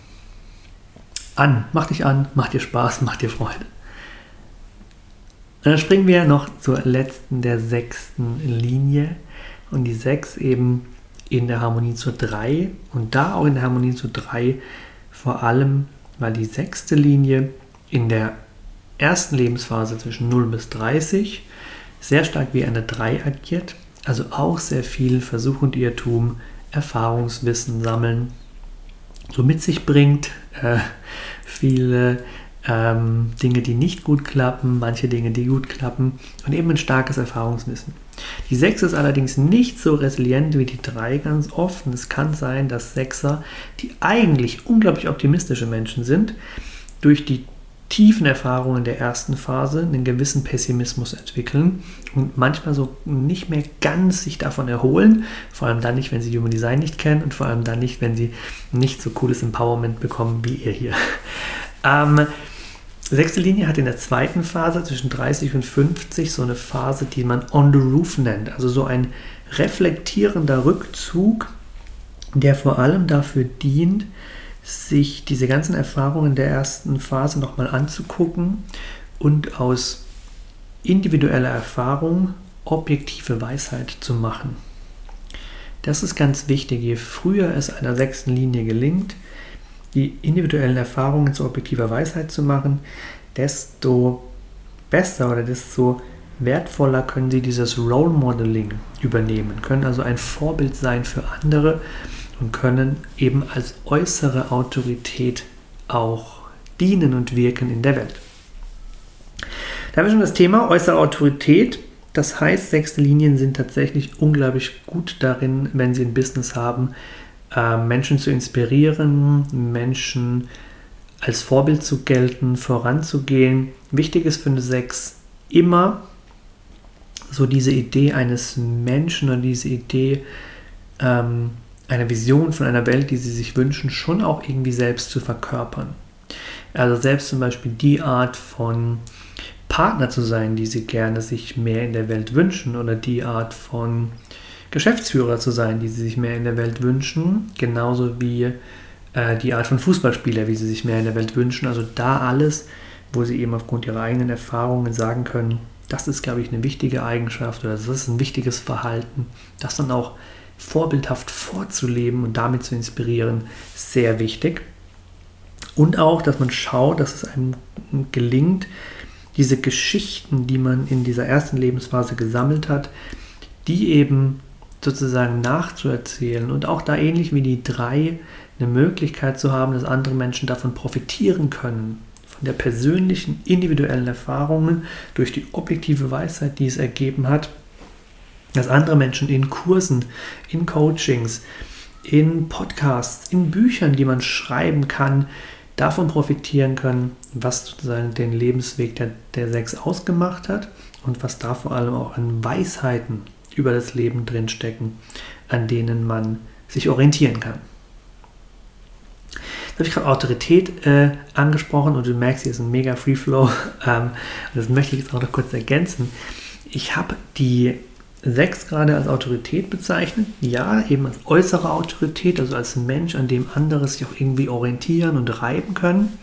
Speaker 1: an. Macht dich an, macht dir Spaß, macht dir Freude. dann springen wir noch zur letzten, der sechsten Linie. Und die sechs eben in der Harmonie zur 3 und da auch in der Harmonie zur 3 vor allem, weil die sechste Linie in der ersten Lebensphase zwischen 0 bis 30 sehr stark wie eine 3 agiert, also auch sehr viel Versuch und Irrtum, Erfahrungswissen sammeln, so mit sich bringt, äh, viele ähm, Dinge, die nicht gut klappen, manche Dinge, die gut klappen und eben ein starkes Erfahrungswissen. Die 6 ist allerdings nicht so resilient wie die 3 ganz oft. Und es kann sein, dass Sechser, die eigentlich unglaublich optimistische Menschen sind, durch die tiefen Erfahrungen der ersten Phase einen gewissen Pessimismus entwickeln und manchmal so nicht mehr ganz sich davon erholen, vor allem dann nicht, wenn sie Human Design nicht kennen und vor allem dann nicht, wenn sie nicht so cooles Empowerment bekommen wie ihr hier. Ähm, Sechste Linie hat in der zweiten Phase zwischen 30 und 50 so eine Phase, die man on the roof nennt. Also so ein reflektierender Rückzug, der vor allem dafür dient, sich diese ganzen Erfahrungen der ersten Phase nochmal anzugucken und aus individueller Erfahrung objektive Weisheit zu machen. Das ist ganz wichtig. Je früher es einer sechsten Linie gelingt, die individuellen Erfahrungen zu objektiver Weisheit zu machen, desto besser oder desto wertvoller können sie dieses Role Modeling übernehmen, können also ein Vorbild sein für andere und können eben als äußere Autorität auch dienen und wirken in der Welt. Da haben wir schon das Thema äußere Autorität. Das heißt, sechste Linien sind tatsächlich unglaublich gut darin, wenn sie ein Business haben, äh, Menschen zu inspirieren, Menschen als Vorbild zu gelten, voranzugehen. Wichtig ist für eine 6 immer so diese Idee eines Menschen oder diese Idee ähm, einer Vision von einer Welt, die sie sich wünschen, schon auch irgendwie selbst zu verkörpern. Also selbst zum Beispiel die Art von Partner zu sein, die sie gerne sich mehr in der Welt wünschen oder die Art von Geschäftsführer zu sein, die sie sich mehr in der Welt wünschen, genauso wie äh, die Art von Fußballspieler, wie sie sich mehr in der Welt wünschen. Also da alles, wo sie eben aufgrund ihrer eigenen Erfahrungen sagen können, das ist, glaube ich, eine wichtige Eigenschaft oder das ist ein wichtiges Verhalten, das dann auch vorbildhaft vorzuleben und damit zu inspirieren, sehr wichtig. Und auch, dass man schaut, dass es einem gelingt, diese Geschichten, die man in dieser ersten Lebensphase gesammelt hat, die eben sozusagen nachzuerzählen und auch da ähnlich wie die drei eine Möglichkeit zu haben, dass andere Menschen davon profitieren können, von der persönlichen, individuellen Erfahrungen durch die objektive Weisheit, die es ergeben hat, dass andere Menschen in Kursen, in Coachings, in Podcasts, in Büchern, die man schreiben kann, davon profitieren können, was sozusagen den Lebensweg der, der Sechs ausgemacht hat und was da vor allem auch an Weisheiten über das Leben drinstecken, an denen man sich orientieren kann. Jetzt habe ich gerade Autorität äh, angesprochen und du merkst, hier ist ein mega Free Flow. Ähm, das möchte ich jetzt auch noch kurz ergänzen. Ich habe die 6 gerade als Autorität bezeichnet. Ja, eben als äußere Autorität, also als Mensch, an dem andere sich auch irgendwie orientieren und reiben können.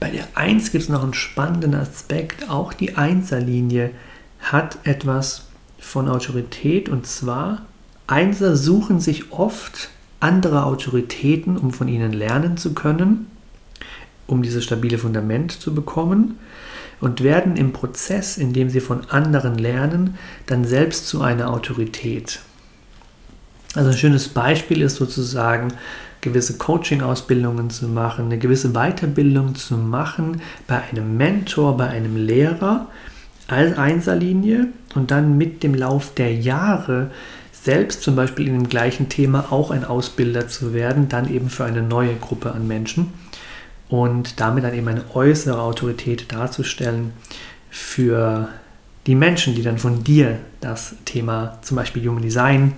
Speaker 1: Bei der 1 gibt es noch einen spannenden Aspekt. Auch die Einserlinie hat etwas von Autorität und zwar Einser suchen sich oft andere Autoritäten, um von ihnen lernen zu können, um dieses stabile Fundament zu bekommen und werden im Prozess, in dem sie von anderen lernen, dann selbst zu einer Autorität. Also ein schönes Beispiel ist sozusagen, gewisse Coaching-Ausbildungen zu machen, eine gewisse Weiterbildung zu machen bei einem Mentor, bei einem Lehrer Einserlinie und dann mit dem Lauf der Jahre selbst zum Beispiel in dem gleichen Thema auch ein Ausbilder zu werden, dann eben für eine neue Gruppe an Menschen und damit dann eben eine äußere Autorität darzustellen für die Menschen, die dann von dir das Thema zum Beispiel Human Design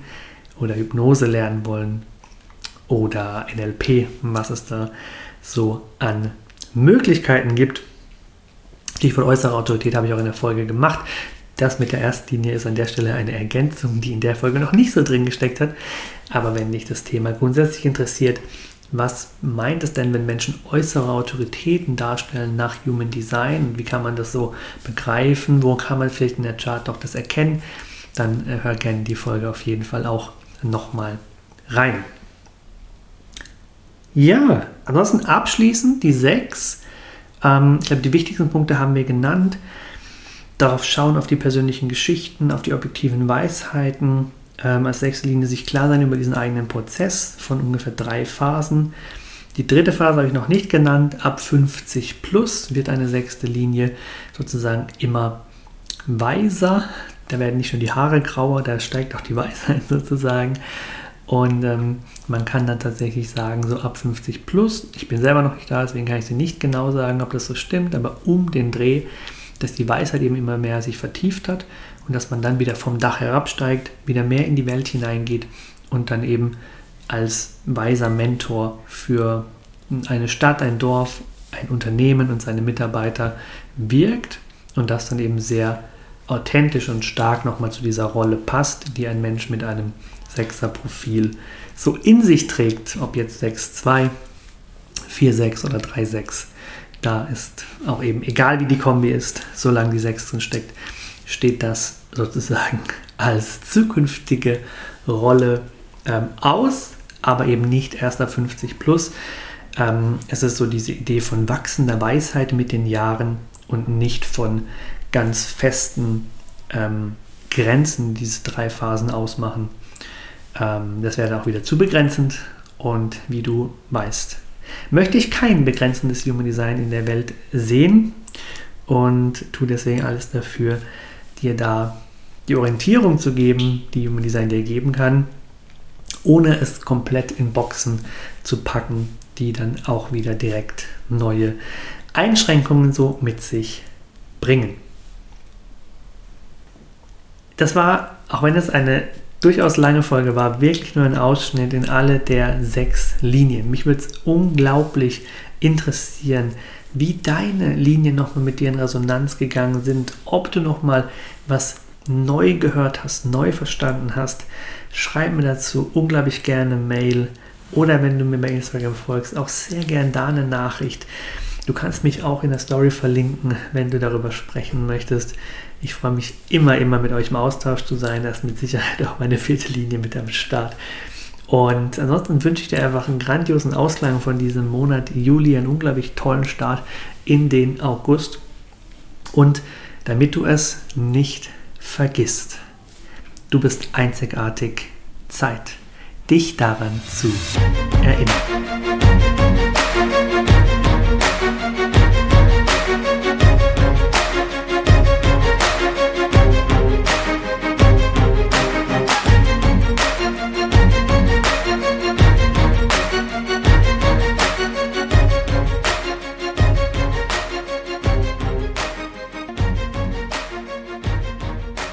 Speaker 1: oder Hypnose lernen wollen oder NLP, was es da so an Möglichkeiten gibt. Von äußerer Autorität habe ich auch in der Folge gemacht. Das mit der Erstlinie ist an der Stelle eine Ergänzung, die in der Folge noch nicht so drin gesteckt hat. Aber wenn dich das Thema grundsätzlich interessiert, was meint es denn, wenn Menschen äußere Autoritäten darstellen nach Human Design? Wie kann man das so begreifen? Wo kann man vielleicht in der Chart doch das erkennen? Dann äh, hör gerne die Folge auf jeden Fall auch nochmal rein. Ja, ansonsten abschließend die sechs. Ähm, ich glaube, die wichtigsten Punkte haben wir genannt darauf schauen, auf die persönlichen Geschichten, auf die objektiven Weisheiten. Ähm, als sechste Linie sich klar sein über diesen eigenen Prozess von ungefähr drei Phasen. Die dritte Phase habe ich noch nicht genannt. Ab 50 plus wird eine sechste Linie sozusagen immer weiser. Da werden nicht nur die Haare grauer, da steigt auch die Weisheit sozusagen. Und ähm, man kann dann tatsächlich sagen, so ab 50 plus, ich bin selber noch nicht da, deswegen kann ich dir nicht genau sagen, ob das so stimmt, aber um den Dreh dass die Weisheit eben immer mehr sich vertieft hat und dass man dann wieder vom Dach herabsteigt, wieder mehr in die Welt hineingeht und dann eben als weiser Mentor für eine Stadt, ein Dorf, ein Unternehmen und seine Mitarbeiter wirkt und das dann eben sehr authentisch und stark nochmal zu dieser Rolle passt, die ein Mensch mit einem Sechser-Profil so in sich trägt, ob jetzt 6-2, 4-6 oder 3-6 da ist auch eben, egal wie die Kombi ist, solange die 6 drin steckt, steht das sozusagen als zukünftige Rolle ähm, aus, aber eben nicht erst ab 50 plus. Ähm, es ist so diese Idee von wachsender Weisheit mit den Jahren und nicht von ganz festen ähm, Grenzen, die diese drei Phasen ausmachen. Ähm, das wäre auch wieder zu begrenzend und wie du weißt, möchte ich kein begrenzendes Human Design in der Welt sehen und tue deswegen alles dafür, dir da die Orientierung zu geben, die Human Design dir geben kann, ohne es komplett in Boxen zu packen, die dann auch wieder direkt neue Einschränkungen so mit sich bringen. Das war, auch wenn es eine durchaus lange Folge war, wirklich nur ein Ausschnitt in alle der sechs Linien. Mich würde es unglaublich interessieren, wie deine Linien nochmal mit dir in Resonanz gegangen sind, ob du nochmal was neu gehört hast, neu verstanden hast. Schreib mir dazu unglaublich gerne Mail oder wenn du mir bei Instagram folgst, auch sehr gerne da eine Nachricht. Du kannst mich auch in der Story verlinken, wenn du darüber sprechen möchtest. Ich freue mich immer, immer mit euch im Austausch zu sein. Da ist mit Sicherheit auch meine vierte Linie mit am Start. Und ansonsten wünsche ich dir einfach einen grandiosen Ausklang von diesem Monat Juli, einen unglaublich tollen Start in den August. Und damit du es nicht vergisst, du bist einzigartig, Zeit, dich daran zu erinnern.